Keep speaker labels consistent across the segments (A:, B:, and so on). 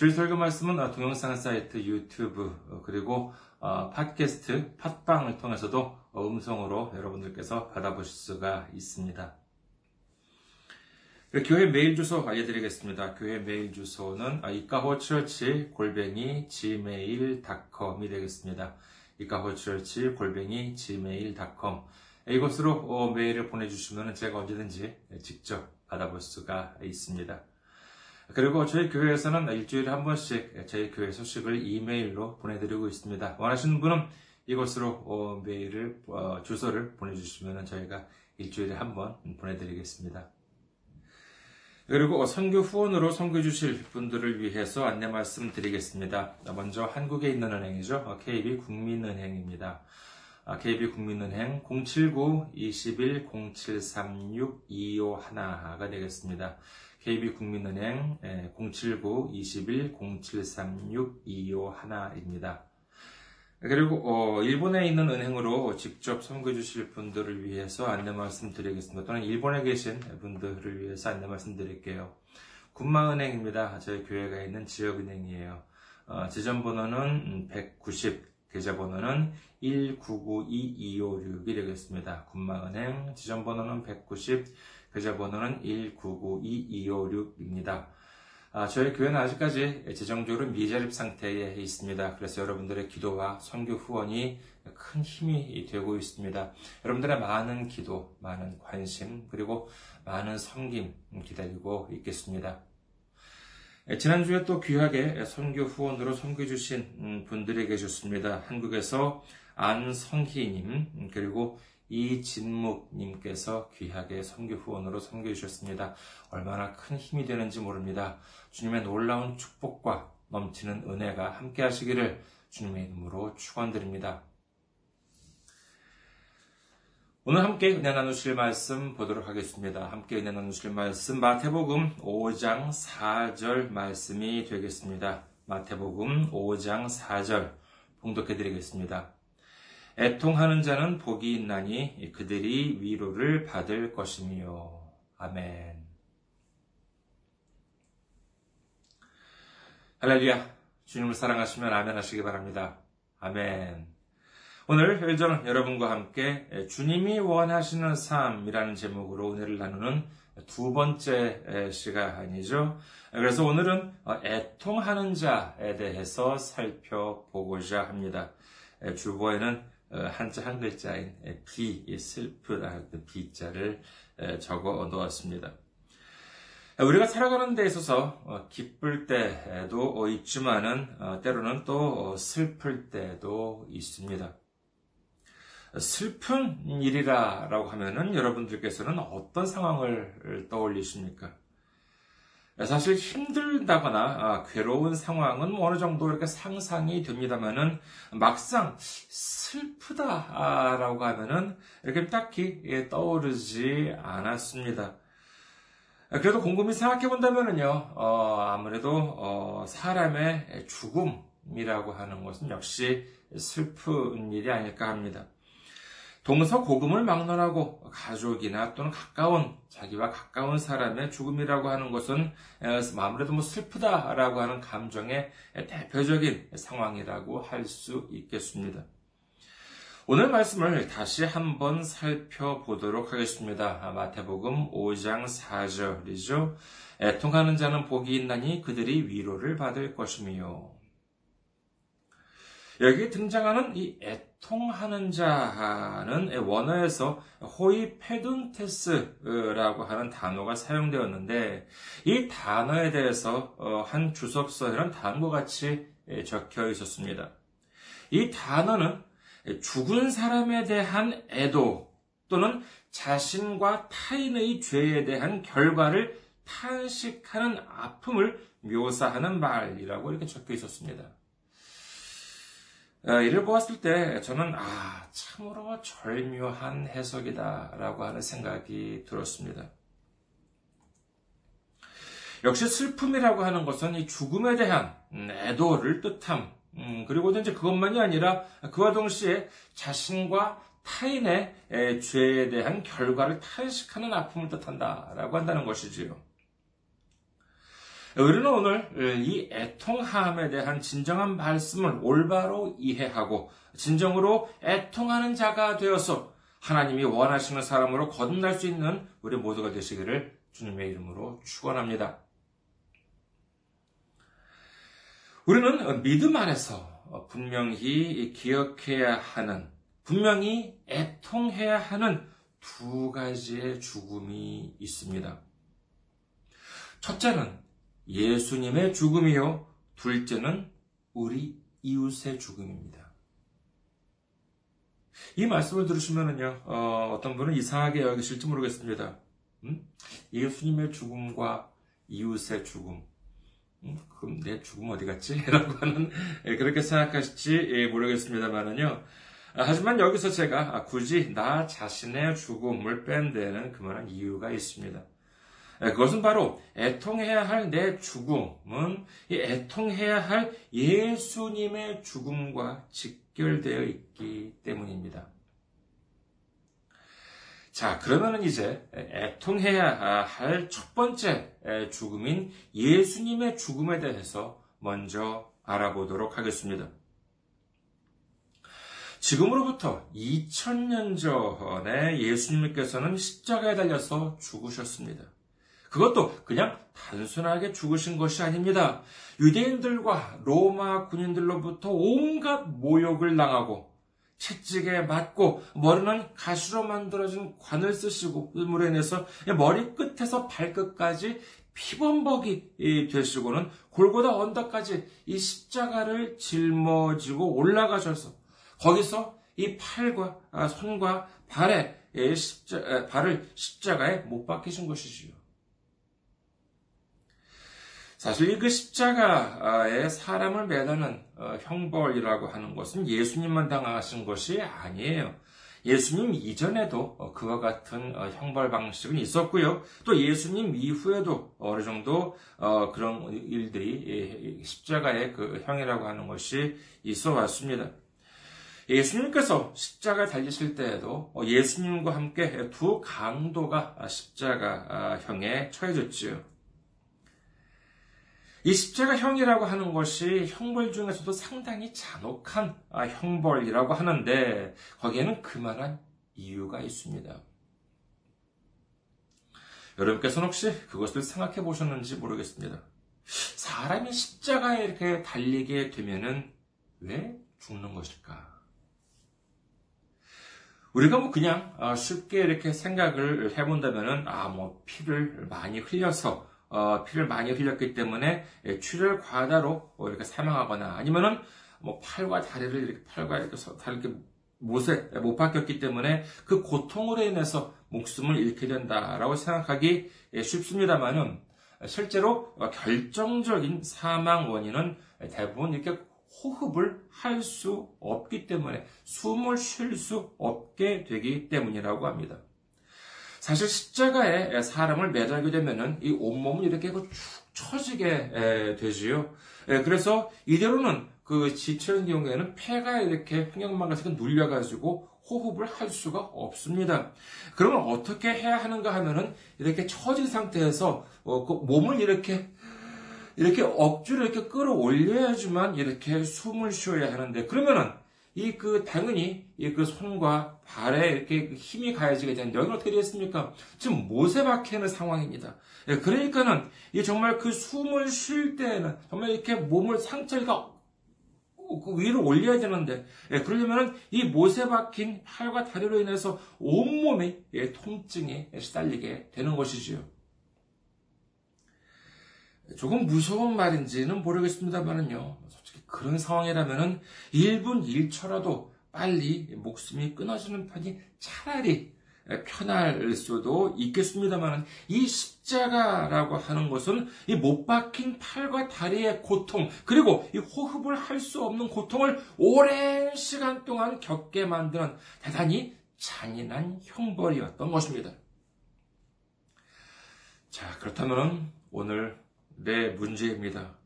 A: 주일 설교 말씀은 동영상 사이트 유튜브 그리고 팟캐스트 팟빵을 통해서도 음성으로 여러분들께서 받아보실 수가 있습니다. 교회 메일 주소 알려드리겠습니다. 교회 메일 주소는 이카호처치 골뱅이 gmail.com이 되겠습니다. 이카호처치 골뱅이 gmail.com 이곳으로 메일을 보내주시면 제가 언제든지 직접 받아볼 수가 있습니다. 그리고 저희 교회에서는 일주일에 한 번씩 저희 교회 소식을 이메일로 보내드리고 있습니다. 원하시는 분은 이곳으로 메일을 주소를 보내주시면 저희가 일주일에 한 번 보내드리겠습니다. 그리고 선교 후원으로 선교 주실 분들을 위해서 안내 말씀 드리겠습니다. 먼저 한국에 있는 은행이죠. KB 국민은행입니다. KB국민은행 079-21-0736-251가 되겠습니다. KB국민은행 079-21-0736-251입니다. 그리고 어, 일본에 있는 은행으로 직접 선거해 주실 분들을 위해서 안내 말씀드리겠습니다. 또는 일본에 계신 분들을 위해서 안내 말씀드릴게요. 군마은행입니다. 저희 교회가 있는 지역은행이에요. 어, 지점번호는 190, 계좌번호는 1992256이 되겠습니다. 군마은행 지점번호는 190, 계좌번호는 1992256입니다. 아, 저희 교회는 아직까지 재정적으로 미자립 상태에 있습니다. 그래서 여러분들의 기도와 선교 후원이 큰 힘이 되고 있습니다. 여러분들의 많은 기도, 많은 관심, 그리고 많은 섬김 기다리고 있겠습니다. 지난주에 또 귀하게 선교 후원으로 섬겨주신 분들이 계셨습니다. 한국에서 안성희님, 그리고 이진묵님께서 귀하게 선교 후원으로 섬겨주셨습니다. 얼마나 큰 힘이 되는지 모릅니다. 주님의 놀라운 축복과 넘치는 은혜가 함께 하시기를 주님의 이름으로 축원드립니다. 오늘 함께 은혜 나누실 말씀 보도록 하겠습니다. 함께 은혜 나누실 말씀 마태복음 5장 4절 말씀이 되겠습니다. 마태복음 5장 4절 봉독해 드리겠습니다. 애통하는 자는 복이 있나니 그들이 위로를 받을 것이며 아멘. 할렐루야. 주님을 사랑하시면 아멘 하시기 바랍니다. 아멘. 오늘 저는 여러분과 함께 주님이 원하시는 삶이라는 제목으로 은혜를 나누는 두 번째 시간이죠. 그래서 오늘은 애통하는 자에 대해서 살펴보고자 합니다. 주보에는 한자 한 글자인 비, 슬프다는 비자를 적어 놓았습니다. 우리가 살아가는 데 있어서 기쁠 때도 있지만은 때로는 또 슬플 때도 있습니다. 슬픈 일이라고 하면은 여러분들께서는 어떤 상황을 떠올리십니까? 사실 힘들다거나 아, 괴로운 상황은 어느 정도 이렇게 상상이 됩니다만은 막상 슬프다라고 하면은 이렇게 딱히 예, 떠오르지 않았습니다. 그래도 곰곰이 생각해 본다면은요, 어, 아무래도 어, 사람의 죽음이라고 하는 것은 역시 슬픈 일이 아닐까 합니다. 동서 고금을 막론하고 가족이나 또는 가까운 자기와 가까운 사람의 죽음이라고 하는 것은 아무래도 뭐 슬프다라고 하는 감정의 대표적인 상황이라고 할 수 있겠습니다. 오늘 말씀을 다시 한번 살펴보도록 하겠습니다. 마태복음 5장 4절이죠. 애통하는 자는 복이 있나니 그들이 위로를 받을 것이며 여기 등장하는 이 애통 하는 자는 원어에서 호이 페둔테스라고 하는 단어가 사용되었는데 이 단어에 대해서 어, 한 주석서에는 다음과 같이 적혀 있었습니다. 이 단어는 죽은 사람에 대한 애도 또는 자신과 타인의 죄에 대한 결과를 탄식하는 아픔을 묘사하는 말이라고 이렇게 적혀 있었습니다. 아, 이를 보았을 때 저는 아 참으로 절묘한 해석이다라고 하는 생각이 들었습니다. 역시 슬픔이라고 하는 것은 이 죽음에 대한 애도를 뜻함. 음, 그리고 이제 그것만이 아니라 그와 동시에 자신과 타인의 죄에 대한 결과를 탄식하는 아픔을 뜻한다라고 한다는 것이지요. 우리는 오늘 이 애통함에 대한 진정한 말씀을 올바로 이해하고 진정으로 애통하는 자가 되어서 하나님이 원하시는 사람으로 거듭날 수 있는 우리 모두가 되시기를 주님의 이름으로 축원합니다. 우리는 믿음 안에서 분명히 기억해야 하는, 분명히 애통해야 하는 두 가지의 죽음이 있습니다. 첫째는 예수님의 죽음이요. 둘째는 우리 이웃의 죽음입니다. 이 말씀을 들으시면은요, 어, 떤 분은 이상하게 여기실지 모르겠습니다. 음? 예수님의 죽음과 이웃의 죽음. 음, 그럼 내 죽음 어디 갔지? 라고 하는, 예, 그렇게 생각하실지 예, 모르겠습니다만은요. 아, 하지만 여기서 제가 굳이 나 자신의 죽음을 뺀 데는 그만한 이유가 있습니다. 예, 그것은 바로 애통해야 할 내 죽음은 애통해야 할 예수님의 죽음과 직결되어 있기 때문입니다. 자, 그러면은 이제 애통해야 할 첫 번째 죽음인 예수님의 죽음에 대해서 먼저 알아보도록 하겠습니다. 지금으로부터 2000년 전에 예수님께서는 십자가에 달려서 죽으셨습니다. 그것도 그냥 단순하게 죽으신 것이 아닙니다. 유대인들과 로마 군인들로부터 온갖 모욕을 당하고 채찍에 맞고 머리는 가시로 만들어진 관을 쓰시고 물에 인해서 머리 끝에서 발끝까지 피범벅이 되시고는 골고다 언덕까지 이 십자가를 짊어지고 올라가셔서 거기서 이 팔과 아, 손과 발에 십자, 발을 십자가에 못 박히신 것이지요. 사실 그 십자가에 사람을 매다는 어, 형벌이라고 하는 것은 예수님만 당하신 것이 아니에요. 예수님 이전에도 어, 그와 같은 어, 형벌 방식은 있었고요. 또 예수님 이후에도 어느 정도 그런 일들이 십자가의 그 형이라고 하는 것이 있어 왔습니다. 예수님께서 십자가 달리실 때에도 예수님과 함께 두 강도가 십자가 형에 처해졌지요. 이 십자가형이라고 하는 것이 형벌 중에서도 상당히 잔혹한 아, 형벌이라고 하는데 거기에는 그만한 이유가 있습니다. 여러분께서는 혹시 그것을 생각해 보셨는지 모르겠습니다. 사람이 십자가에 이렇게 달리게 되면은 왜 죽는 것일까? 우리가 뭐 그냥 아, 쉽게 이렇게 생각을 해본다면은 아 뭐 피를 많이 흘려서 어, 피를 많이 흘렸기 때문에 예, 출혈 과다로 뭐 이렇게 사망하거나 아니면은 뭐 팔과 다리를 이렇게 팔과 이렇게 다르게 못에 못 박혔기 때문에 그 고통으로 인해서 목숨을 잃게 된다라고 생각하기 예, 쉽습니다만은 실제로 결정적인 사망 원인은 대부분 이렇게 호흡을 할 수 없기 때문에 숨을 쉴 수 없게 되기 때문이라고 합니다. 사실 십자가에 사람을 매달게 되면은 이 온몸은 이렇게 축 처지게 되지요. 그래서 이대로는 그 지체인 경우에는 폐가 이렇게 횡격막에서 눌려가지고 호흡을 할 수가 없습니다. 그러면 어떻게 해야 하는가 하면은 이렇게 처진 상태에서 어, 그 몸을 이렇게 이렇게 억지로 이렇게 끌어올려야지만 이렇게 숨을 쉬어야 하는데 그러면은 이 그 당연히 이 그 손과 발에 이렇게 그 힘이 가해지게 되는 여기는 어떻게 되겠습니까? 지금 못에 박히는 상황입니다. 예, 그러니까는 이 정말 그 숨을 쉴 때는 정말 이렇게 몸을 상처가 그 위로 올려야 되는데 예, 그러려면 이 못에 박힌 팔과 다리로 인해서 온몸에 예, 통증에 시달리게 되는 것이지요. 조금 무서운 말인지는 모르겠습니다만은요. 그런 상황이라면은 1분 1초라도 빨리 목숨이 끊어지는 편이 차라리 편할 수도 있겠습니다만 이 십자가라고 하는 것은 이 못 박힌 팔과 다리의 고통 그리고 이 호흡을 할 수 없는 고통을 오랜 시간 동안 겪게 만드는 대단히 잔인한 형벌이었던 것입니다. 자 그렇다면 오늘 내 문제입니다.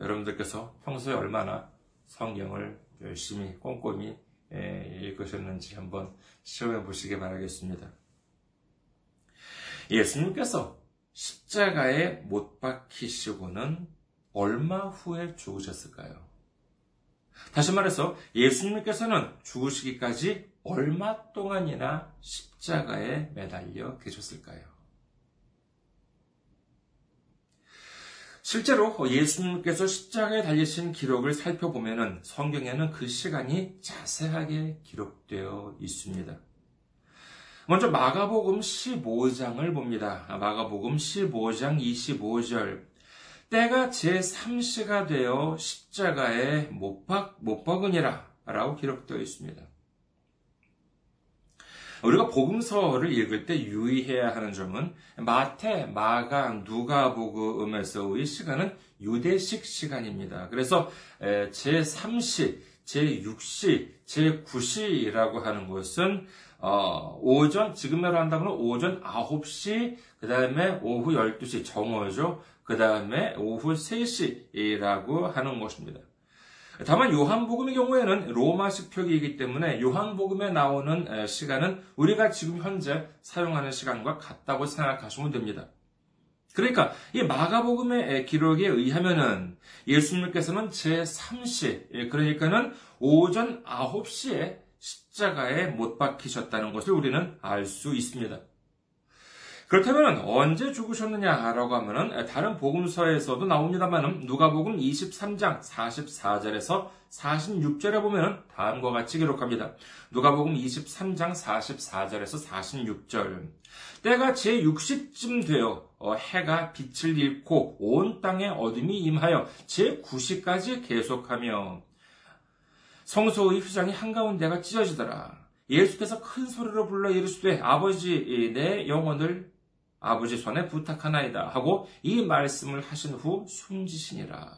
A: 여러분들께서 평소에 얼마나 성경을 열심히 꼼꼼히 읽으셨는지 한번 시험해 보시기 바라겠습니다. 예수님께서 십자가에 못 박히시고는 얼마 후에 죽으셨을까요? 다시 말해서 예수님께서는 죽으시기까지 얼마 동안이나 십자가에 매달려 계셨을까요? 실제로 예수님께서 십자가에 달리신 기록을 살펴보면 성경에는 그 시간이 자세하게 기록되어 있습니다. 먼저 마가복음 15장을 봅니다. 마가복음 15장 25절. 때가 제3시가 되어 십자가에 못 박, 못 박으니라. 라고 기록되어 있습니다. 우리가 복음서를 읽을 때 유의해야 하는 점은 마태, 마가, 누가복음에서의 시간은 유대식 시간입니다. 그래서 제3시, 제6시, 제9시라고 하는 것은 어, 오전, 지금으로 한다면 오전 9시, 그 다음에 오후 12시 정오죠. 그 다음에 오후 3시라고 하는 것입니다. 다만 요한복음의 경우에는 로마식 표기이기 때문에 요한복음에 나오는 시간은 우리가 지금 현재 사용하는 시간과 같다고 생각하시면 됩니다. 그러니까 이 마가복음의 기록에 의하면은 예수님께서는 제3시, 예, 그러니까는 오전 9시에 십자가에 못 박히셨다는 것을 우리는 알 수 있습니다. 그렇다면 언제 죽으셨느냐라고 하면은 다른 복음서에서도 나옵니다만은 누가복음 23장 44절에서 46절에 보면은 다음과 같이 기록합니다. 누가복음 23장 44절에서 46절. 때가 제 60쯤 되어 어, 해가 빛을 잃고 온 땅에 어둠이 임하여 제 9시까지 계속하며 성소의 휘장이 한가운데가 찢어지더라. 예수께서 큰 소리로 불러 이르시되 아버지 내 영혼을 아버지 손에 부탁하나이다 하고 이 말씀을 하신 후 숨지시니라.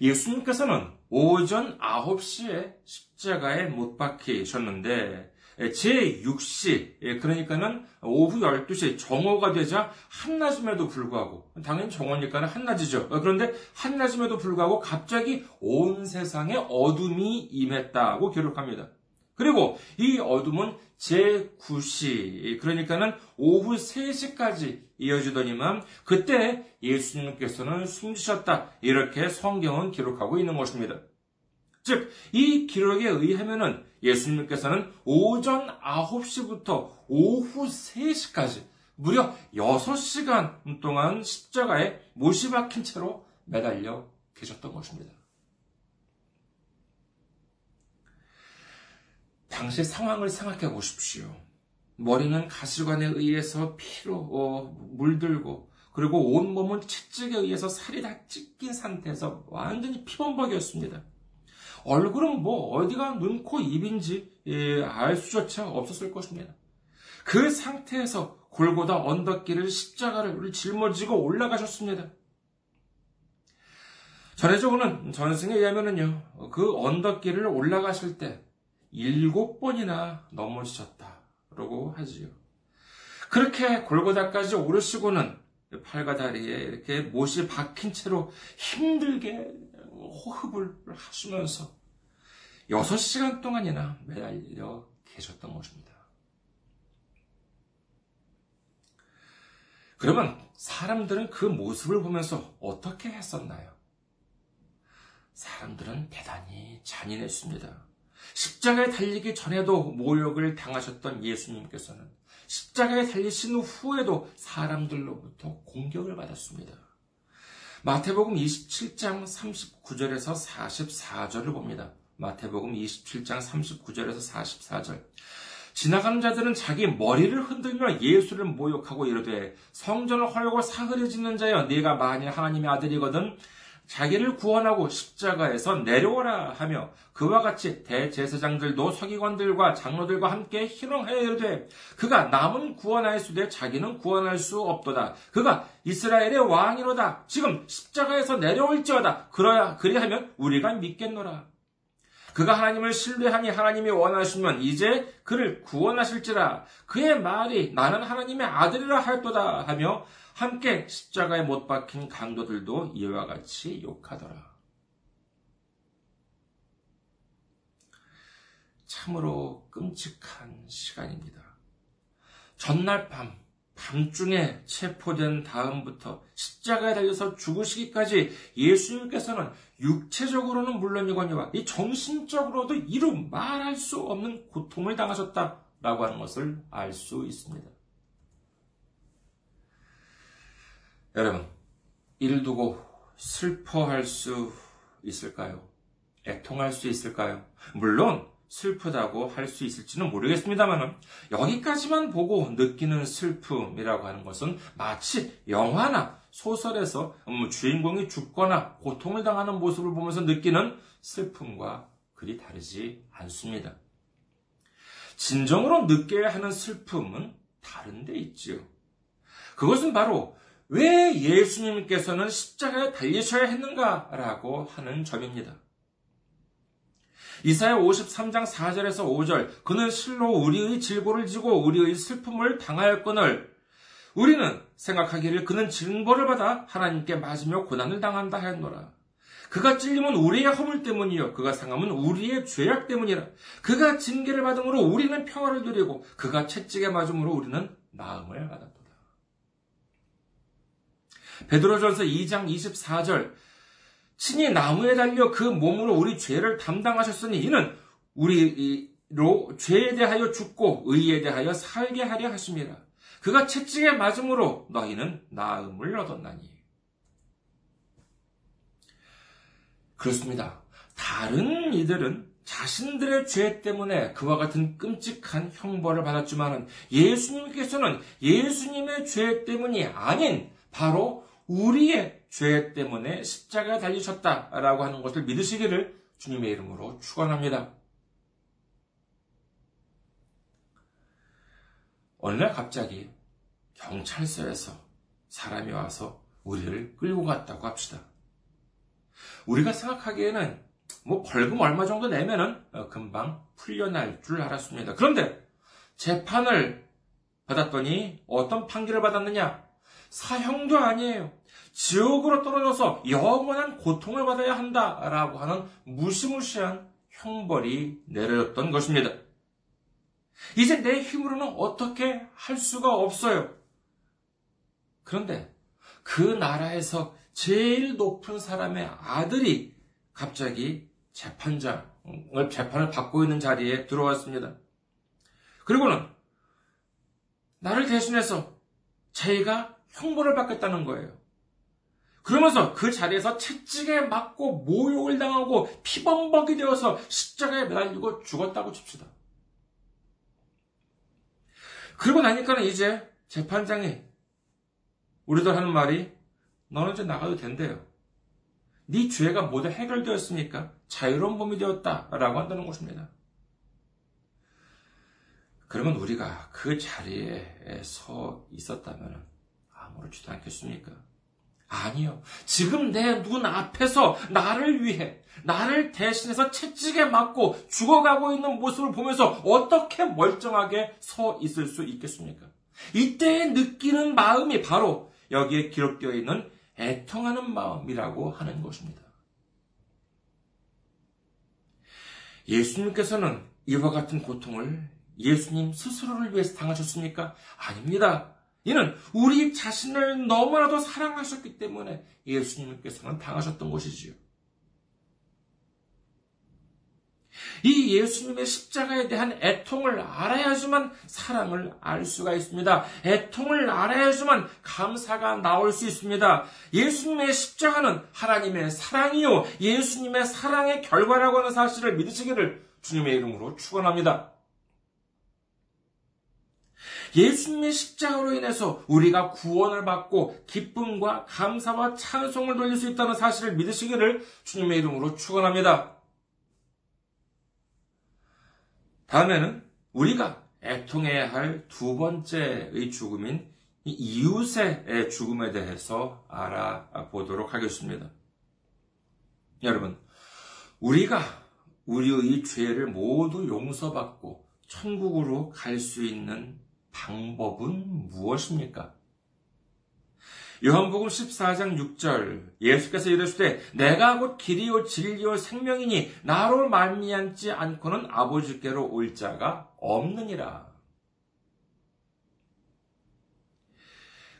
A: 예수님께서는 오전 9시에 십자가에 못 박히셨는데 제6시, 예, 그러니까는 오후 12시 정오가 되자 한낮임에도 불구하고, 당연히 정오니까는 한낮이죠. 어, 그런데 한낮임에도 불구하고 갑자기 온 세상에 어둠이 임했다고 기록합니다. 그리고 이 어둠은 제9시, 그러니까는 오후 3시까지 이어지더니만 그때 예수님께서는 숨지셨다. 이렇게 성경은 기록하고 있는 것입니다. 즉, 이 기록에 의하면은 예수님께서는 오전 9시부터 오후 3시까지 무려 6시간 동안 십자가에 못이 박힌 채로 매달려 계셨던 것입니다. 당시 상황을 생각해 보십시오. 머리는 가시관에 의해서 피로 어, 물들고 그리고 온 몸은 채찍에 의해서 살이 다 찢긴 상태에서 완전히 피범벅이었습니다. 얼굴은 뭐 어디가 눈, 코, 입인지 예, 알 수조차 없었을 것입니다. 그 상태에서 골고다 언덕길을 십자가를 짊어지고 올라가셨습니다. 전해적으로는 전승에 의하면은요, 그 언덕길을 올라가실 때 일곱 번이나 넘어지셨다라고 하지요. 그렇게 골고다까지 오르시고는 팔과 다리에 이렇게 못이 박힌 채로 힘들게 호흡을 하시면서 6시간 동안이나 매달려 계셨던 것입니다. 그러면 사람들은 그 모습을 보면서 어떻게 했었나요? 사람들은 대단히 잔인했습니다. 십자가에 달리기 전에도 모욕을 당하셨던 예수님께서는 십자가에 달리신 후에도 사람들로부터 공격을 받았습니다. 마태복음 27장 39절에서 44절을 봅니다. 마태복음 27장 39절에서 44절. 지나가는 자들은 자기 머리를 흔들며 예수를 모욕하고 이르되 성전을 헐고 사흘을 짓는 자여 네가 만일 하나님의 아들이거든 자기를 구원하고 십자가에서 내려오라 하며 그와 같이 대제사장들도 서기관들과 장로들과 함께 희롱하여 이르되 그가 남은 구원하였으되 자기는 구원할 수 없도다. 그가 이스라엘의 왕이로다. 지금 십자가에서 내려올지어다. 그러야 그리하면 우리가 믿겠노라. 그가 하나님을 신뢰하니 하나님이 원하시면 이제 그를 구원하실지라 그의 말이 나는 하나님의 아들이라 할도다 하며 함께 십자가에 못 박힌 강도들도 이와 같이 욕하더라. 참으로 끔찍한 시간입니다. 전날 밤, 밤중에 체포된 다음부터 십자가에 달려서 죽으시기까지 예수님께서는 육체적으로는 물론이거니와 이 정신적으로도 이루 말할 수 없는 고통을 당하셨다라고 하는 것을 알 수 있습니다. 여러분, 이를 두고 슬퍼할 수 있을까요? 애통할 수 있을까요? 물론 슬프다고 할 수 있을지는 모르겠습니다만 여기까지만 보고 느끼는 슬픔이라고 하는 것은 마치 영화나 소설에서 뭐 주인공이 죽거나 고통을 당하는 모습을 보면서 느끼는 슬픔과 그리 다르지 않습니다. 진정으로 느껴야 하는 슬픔은 다른 데 있지요. 그것은 바로 왜 예수님께서는 십자가에 달리셔야 했는가라고 하는 점입니다. 이사야 53장 4절에서 5절 그는 실로 우리의 질고를 지고 우리의 슬픔을 당하였거늘 우리는 생각하기를 그는 징벌을 받아 하나님께 맞으며 고난을 당한다 하였노라. 그가 찔림은 우리의 허물 때문이요. 그가 상함은 우리의 죄악 때문이라. 그가 징계를 받음으로 우리는 평화를 누리고 그가 채찍에 맞음으로 우리는 나음을 받았다. 베드로전서 2장 24절 친히 나무에 달려 그 몸으로 우리 죄를 담당하셨으니 이는 우리로 죄에 대하여 죽고 의에 대하여 살게 하려 하십니다. 그가 채찍에 맞음으로 너희는 나음을 얻었나니. 그렇습니다. 다른 이들은 자신들의 죄 때문에 그와 같은 끔찍한 형벌을 받았지만 예수님께서는 예수님의 죄 때문이 아닌 바로 우리의 죄 때문에 십자가에 달리셨다라고 하는 것을 믿으시기를 주님의 이름으로 축원합니다. 어느 날 갑자기 경찰서에서 사람이 와서 우리를 끌고 갔다고 합시다. 우리가 생각하기에는 뭐 벌금 얼마 정도 내면은 어, 금방 풀려날 줄 알았습니다. 그런데 재판을 받았더니 어떤 판결을 받았느냐? 사형도 아니에요. 지옥으로 떨어져서 영원한 고통을 받아야 한다라고 하는 무시무시한 형벌이 내려졌던 것입니다. 이제 내 힘으로는 어떻게 할 수가 없어요. 그런데 그 나라에서 제일 높은 사람의 아들이 갑자기 재판장을 재판을 받고 있는 자리에 들어왔습니다. 그리고는 나를 대신해서 자기가 형벌을 받겠다는 거예요. 그러면서 그 자리에서 채찍에 맞고 모욕을 당하고 피범벅이 되어서 십자가에 매달리고 죽었다고 칩시다. 그러고 나니까는 이제 재판장이 우리들 하는 말이 너는 이제 나가도 된대요. 네 죄가 모두 해결되었으니까 자유로운 몸이 되었다라고 한다는 것입니다. 그러면 우리가 그 자리에 서 있었다면 아무렇지도 않겠습니까? 아니요. 지금 내 눈 앞에서 나를 위해, 나를 대신해서 채찍에 맞고 죽어가고 있는 모습을 보면서 어떻게 멀쩡하게 서 있을 수 있겠습니까? 이때 느끼는 마음이 바로 여기에 기록되어 있는 애통하는 마음이라고 하는 것입니다. 예수님께서는 이와 같은 고통을 예수님 스스로를 위해서 당하셨습니까? 아닙니다. 이는 우리 자신을 너무나도 사랑하셨기 때문에 예수님께서는 당하셨던 것이지요. 이 예수님의 십자가에 대한 애통을 알아야지만 사랑을 알 수가 있습니다. 애통을 알아야지만 감사가 나올 수 있습니다. 예수님의 십자가는 하나님의 사랑이요. 예수님의 사랑의 결과라고 하는 사실을 믿으시기를 주님의 이름으로 축원합니다. 예수님의 십자가로 인해서 우리가 구원을 받고 기쁨과 감사와 찬송을 돌릴 수 있다는 사실을 믿으시기를 주님의 이름으로 축원합니다. 다음에는 우리가 애통해야 할 두 번째의 죽음인 이웃의 죽음에 대해서 알아보도록 하겠습니다. 여러분, 우리가 우리의 죄를 모두 용서받고 천국으로 갈 수 있는 방법은 무엇입니까? 요한복음 14장 6절 예수께서 이르시되 내가 곧 길이요 진리요 생명이니 나로 말미암지 않고는 아버지께로 올 자가 없느니라.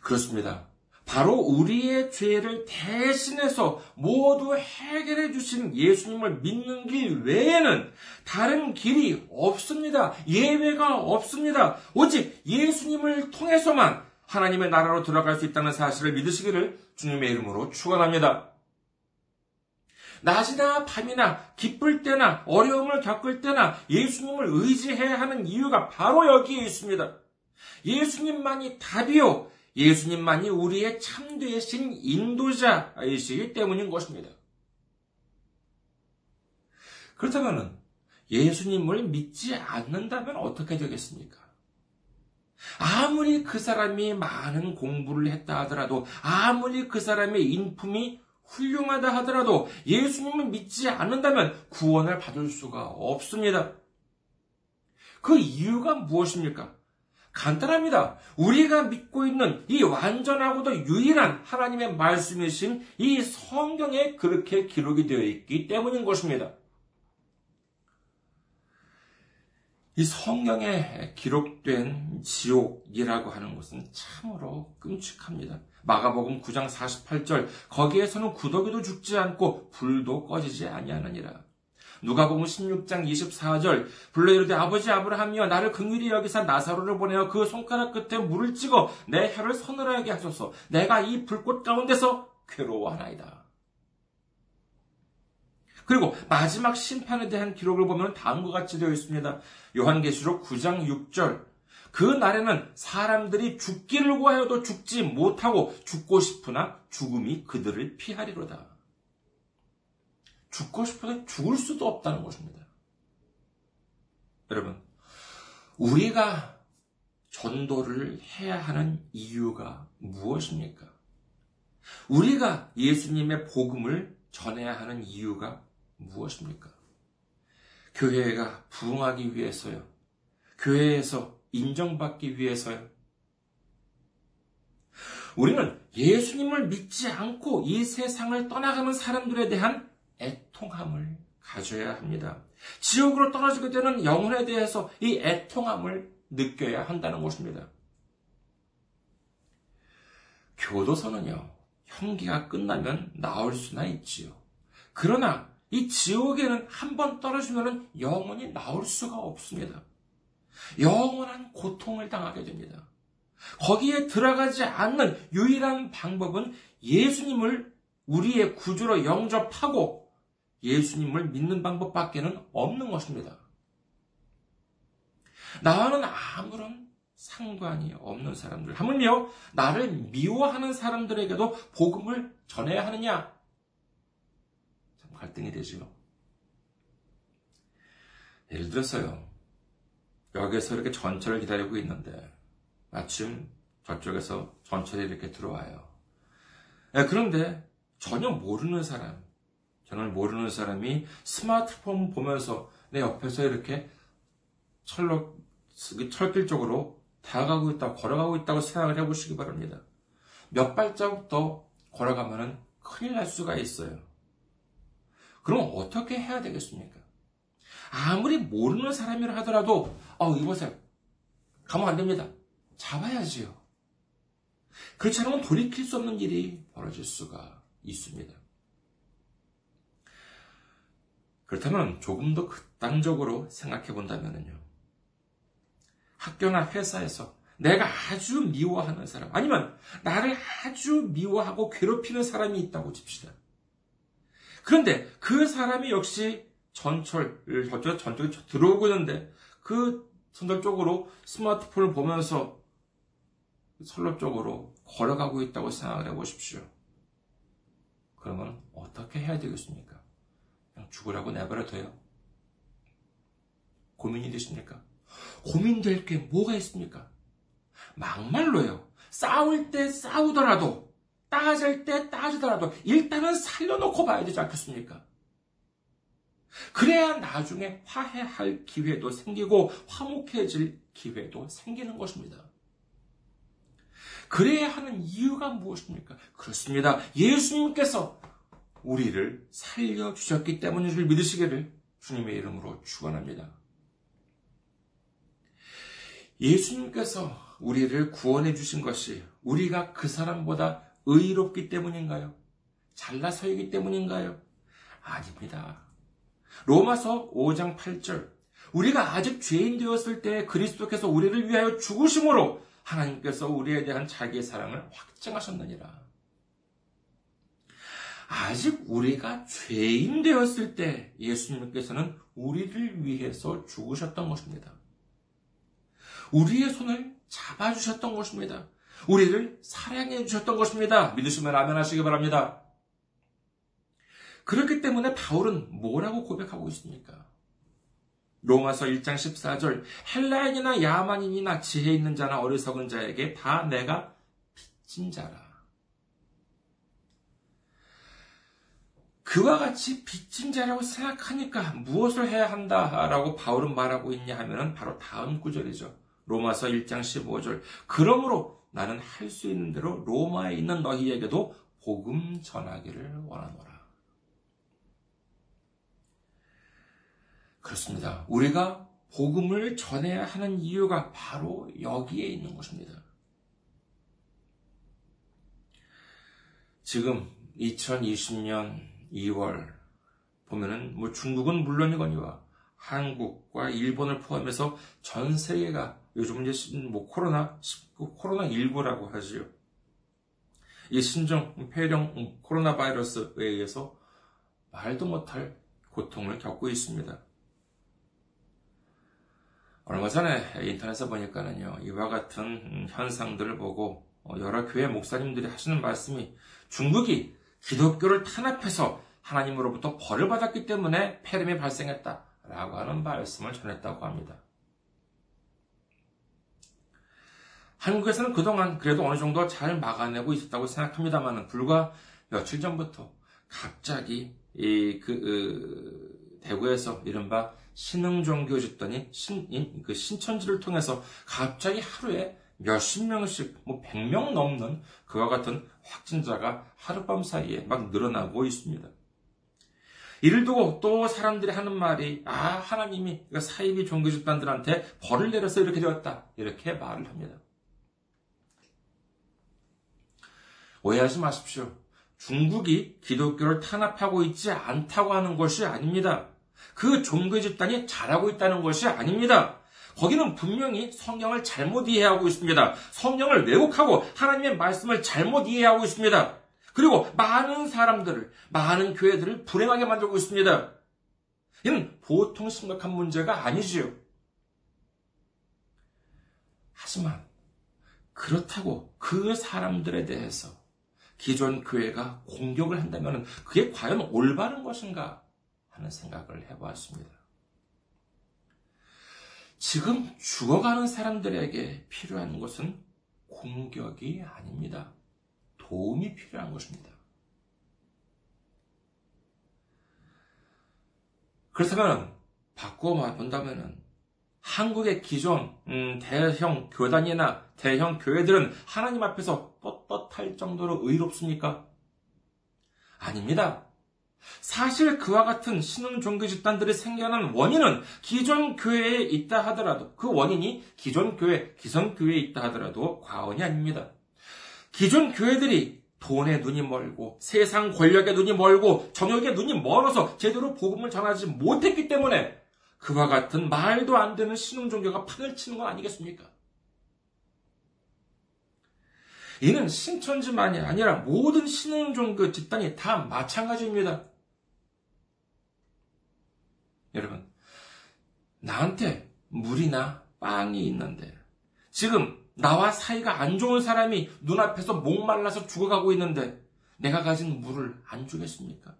A: 그렇습니다. 바로 우리의 죄를 대신해서 모두 해결해 주신 예수님을 믿는 길 외에는 다른 길이 없습니다. 예외가 없습니다. 오직 예수님을 통해서만 하나님의 나라로 들어갈 수 있다는 사실을 믿으시기를 주님의 이름으로 축원합니다. 낮이나 밤이나 기쁠 때나 어려움을 겪을 때나 예수님을 의지해야 하는 이유가 바로 여기에 있습니다. 예수님만이 답이요. 예수님만이 우리의 참되신 인도자이시기 때문인 것입니다. 그렇다면 예수님을 믿지 않는다면 어떻게 되겠습니까? 아무리 그 사람이 많은 공부를 했다 하더라도, 아무리 그 사람의 인품이 훌륭하다 하더라도 예수님을 믿지 않는다면 구원을 받을 수가 없습니다. 그 이유가 무엇입니까? 간단합니다. 우리가 믿고 있는 이 완전하고도 유일한 하나님의 말씀이신 이 성경에 그렇게 기록이 되어 있기 때문인 것입니다. 이 성경에 기록된 지옥이라고 하는 것은 참으로 끔찍합니다. 마가복음 9장 48절 거기에서는 구더기도 죽지 않고 불도 꺼지지 아니하느니라. 누가복음 16장 24절 불러 이르되 아버지 아브라함이여 나를 긍휼히 여기사 나사로를 보내어 그 손가락 끝에 물을 찍어 내 혀를 서늘하게 하소서 내가 이 불꽃 가운데서 괴로워하나이다. 그리고 마지막 심판에 대한 기록을 보면 다음과 같이 되어 있습니다. 요한계시록 9장 6절 그 날에는 사람들이 죽기를 구하여도 죽지 못하고 죽고 싶으나 죽음이 그들을 피하리로다. 죽고 싶어도 죽을 수도 없다는 것입니다. 여러분, 우리가 전도를 해야 하는 이유가 무엇입니까? 우리가 예수님의 복음을 전해야 하는 이유가 무엇입니까? 교회가 부흥하기 위해서요. 교회에서 인정받기 위해서요. 우리는 예수님을 믿지 않고 이 세상을 떠나가는 사람들에 대한 애통함을 가져야 합니다. 지옥으로 떨어지게 되는 영혼에 대해서 이 애통함을 느껴야 한다는 것입니다. 교도소는요, 형기가 끝나면 나올 수나 있지요. 그러나 이 지옥에는 한 번 떨어지면 영원히 나올 수가 없습니다. 영원한 고통을 당하게 됩니다. 거기에 들어가지 않는 유일한 방법은 예수님을 우리의 구주로 영접하고 예수님을 믿는 방법밖에는 없는 것입니다. 나와는 아무런 상관이 없는 사람들, 하물며 나를 미워하는 사람들에게도 복음을 전해야 하느냐? 참 갈등이 되지요. 예를 들어서요. 여기에서 이렇게 전철을 기다리고 있는데 마침 저쪽에서 전철이 이렇게 들어와요. 네, 그런데 전혀 모르는 사람, 저는 모르는 사람이 스마트폰 보면서 내 옆에서 이렇게 철로, 철길 쪽으로 다가가고 있다, 걸어가고 있다고 생각을 해보시기 바랍니다. 몇 발자국 더 걸어가면 큰일 날 수가 있어요. 그럼 어떻게 해야 되겠습니까? 아무리 모르는 사람이라 하더라도, 어, 이보세요. 가면 안 됩니다. 잡아야지요. 그렇지 않으면 돌이킬 수 없는 일이 벌어질 수가 있습니다. 그렇다면 조금 더 극단적으로 생각해 본다면요. 학교나 회사에서 내가 아주 미워하는 사람, 아니면 나를 아주 미워하고 괴롭히는 사람이 있다고 칩시다. 그런데 그 사람이 역시 전철을 저쪽 전쪽에 들어오고 있는데 그 선절 쪽으로 스마트폰을 보면서 선로 쪽으로 걸어가고 있다고 생각을 해보십시오. 그러면 어떻게 해야 되겠습니까? 죽으라고 내버려둬요. 고민이 되십니까? 고민될 게 뭐가 있습니까? 막말로요. 싸울 때 싸우더라도, 따질 때 따지더라도, 일단은 살려놓고 봐야 되지 않겠습니까? 그래야 나중에 화해할 기회도 생기고, 화목해질 기회도 생기는 것입니다. 그래야 하는 이유가 무엇입니까? 그렇습니다. 예수님께서 우리를 살려주셨기 때문인 줄 믿으시기를 주님의 이름으로 축원합니다. 예수님께서 우리를 구원해 주신 것이 우리가 그 사람보다 의롭기 때문인가요? 잘나서이기 때문인가요? 아닙니다. 로마서 5장 8절. 우리가 아직 죄인 되었을 때 그리스도께서 우리를 위하여 죽으심으로 하나님께서 우리에 대한 자기의 사랑을 확증하셨느니라. 아직 우리가 죄인 되었을 때 예수님께서는 우리를 위해서 죽으셨던 것입니다. 우리의 손을 잡아주셨던 것입니다. 우리를 사랑해 주셨던 것입니다. 믿으시면 아멘 하시기 바랍니다. 그렇기 때문에 바울은 뭐라고 고백하고 있습니까? 로마서 1장 14절 헬라인이나 야만인이나 지혜 있는 자나 어리석은 자에게 다 내가 빚진 자라. 그와 같이 빚진 자라고 생각하니까 무엇을 해야 한다라고 바울은 말하고 있냐 하면은 바로 다음 구절이죠. 로마서 1장 15절. 그러므로 나는 할 수 있는 대로 로마에 있는 너희에게도 복음 전하기를 원하노라. 그렇습니다. 우리가 복음을 전해야 하는 이유가 바로 여기에 있는 것입니다. 지금 2020년 2월 보면은 뭐 중국은 물론이거니와 한국과 일본을 포함해서 전 세계가 요즘 이제 뭐 코로나 19 코로나 19라고 하지요. 이 신종 폐렴 코로나 바이러스에 의해서 말도 못할 고통을 겪고 있습니다. 얼마 전에 인터넷에 보니까는요, 이와 같은 현상들을 보고 어, 여러 교회 목사님들이 하시는 말씀이 중국이 기독교를 탄압해서 하나님으로부터 벌을 받았기 때문에 폐렴이 발생했다 라고 하는 말씀을 전했다고 합니다. 한국에서는 그동안 그래도 어느 정도 잘 막아내고 있었다고 생각합니다만 불과 며칠 전부터 갑자기 이, 그, 그, 대구에서 이른바 신흥종교 집단이 신, 그 신천지를 통해서 갑자기 하루에 몇십 명씩, 뭐 백 명 넘는 그와 같은 확진자가 하룻밤 사이에 막 늘어나고 있습니다. 이를 두고 또 사람들이 하는 말이, 아, 하나님이 사이비 종교 집단들한테 벌을 내려서 이렇게 되었다. 이렇게 말을 합니다. 오해하지 마십시오. 중국이 기독교를 탄압하고 있지 않다고 하는 것이 아닙니다. 그 종교 집단이 잘하고 있다는 것이 아닙니다. 거기는 분명히 성경을 잘못 이해하고 있습니다. 성경을 왜곡하고 하나님의 말씀을 잘못 이해하고 있습니다. 그리고 많은 사람들을, 많은 교회들을 불행하게 만들고 있습니다. 이는 보통 심각한 문제가 아니지요. 하지만 그렇다고 그 사람들에 대해서 기존 교회가 공격을 한다면 그게 과연 올바른 것인가? 하는 생각을 해보았습니다. 지금 죽어가는 사람들에게 필요한 것은 공격이 아닙니다. 도움이 필요한 것입니다. 그렇다면 바꾸어 본다면 한국의 기존 음, 대형 교단이나 대형 교회들은 하나님 앞에서 떳떳할 정도로 의롭습니까? 아닙니다. 사실 그와 같은 신흥 종교 집단들이 생겨난 원인은 기존 교회에 있다 하더라도 그 원인이 기존 교회, 기성 교회에 있다 하더라도 과언이 아닙니다. 기존 교회들이 돈에 눈이 멀고 세상 권력에 눈이 멀고 정욕에 눈이 멀어서 제대로 복음을 전하지 못했기 때문에 그와 같은 말도 안 되는 신흥 종교가 판을 치는 건 아니겠습니까? 이는 신천지만이 아니라 모든 신흥 종교 집단이 다 마찬가지입니다. 여러분, 나한테 물이나 빵이 있는데, 지금 나와 사이가 안 좋은 사람이 눈앞에서 목말라서 죽어가고 있는데 내가 가진 물을 안 주겠습니까?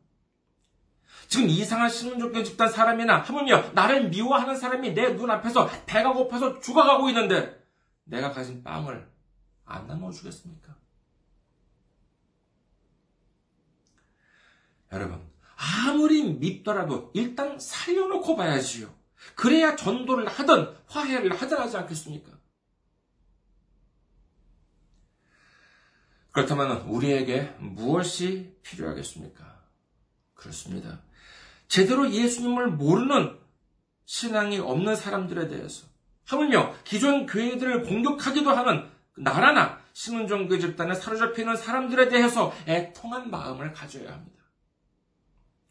A: 지금 이상한 신문조건 집단 사람이나 하물며 나를 미워하는 사람이 내 눈앞에서 배가 고파서 죽어가고 있는데 내가 가진 빵을 안 나눠주겠습니까? 여러분, 아무리 밉더라도 일단 살려놓고 봐야지요. 그래야 전도를 하든 화해를 하든 하지 않겠습니까? 그렇다면 우리에게 무엇이 필요하겠습니까? 그렇습니다. 제대로 예수님을 모르는 신앙이 없는 사람들에 대해서 하물며 기존 교회들을 공격하기도 하는 나라나 신은종교 집단에 사로잡히는 사람들에 대해서 애통한 마음을 가져야 합니다.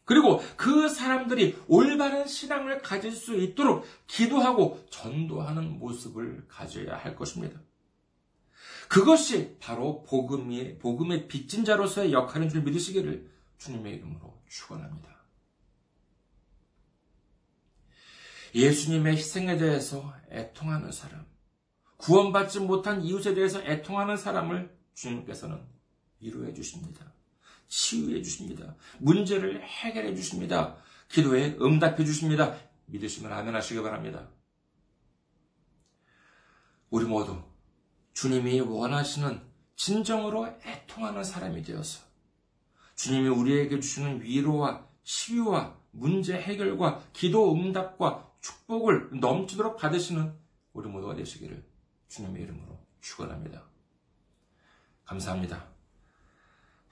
A: 그리고 그 사람들이 올바른 신앙을 가질 수 있도록 기도하고 전도하는 모습을 가져야 할 것입니다. 그것이 바로 복음이, 복음의 빚진 자로서의 역할인 줄 믿으시기를 주님의 이름으로 축원합니다. 예수님의 희생에 대해서 애통하는 사람, 구원받지 못한 이웃에 대해서 애통하는 사람을 주님께서는 위로해 주십니다. 치유해 주십니다. 문제를 해결해 주십니다. 기도에 응답해 주십니다. 믿으시면 아멘 하시기 바랍니다. 우리 모두 주님이 원하시는 진정으로 애통하는 사람이 되어서 주님이 우리에게 주시는 위로와 치유와 문제 해결과 기도 응답과 축복을 넘치도록 받으시는 우리 모두가 되시기를 주님의 이름으로 축원합니다. 감사합니다.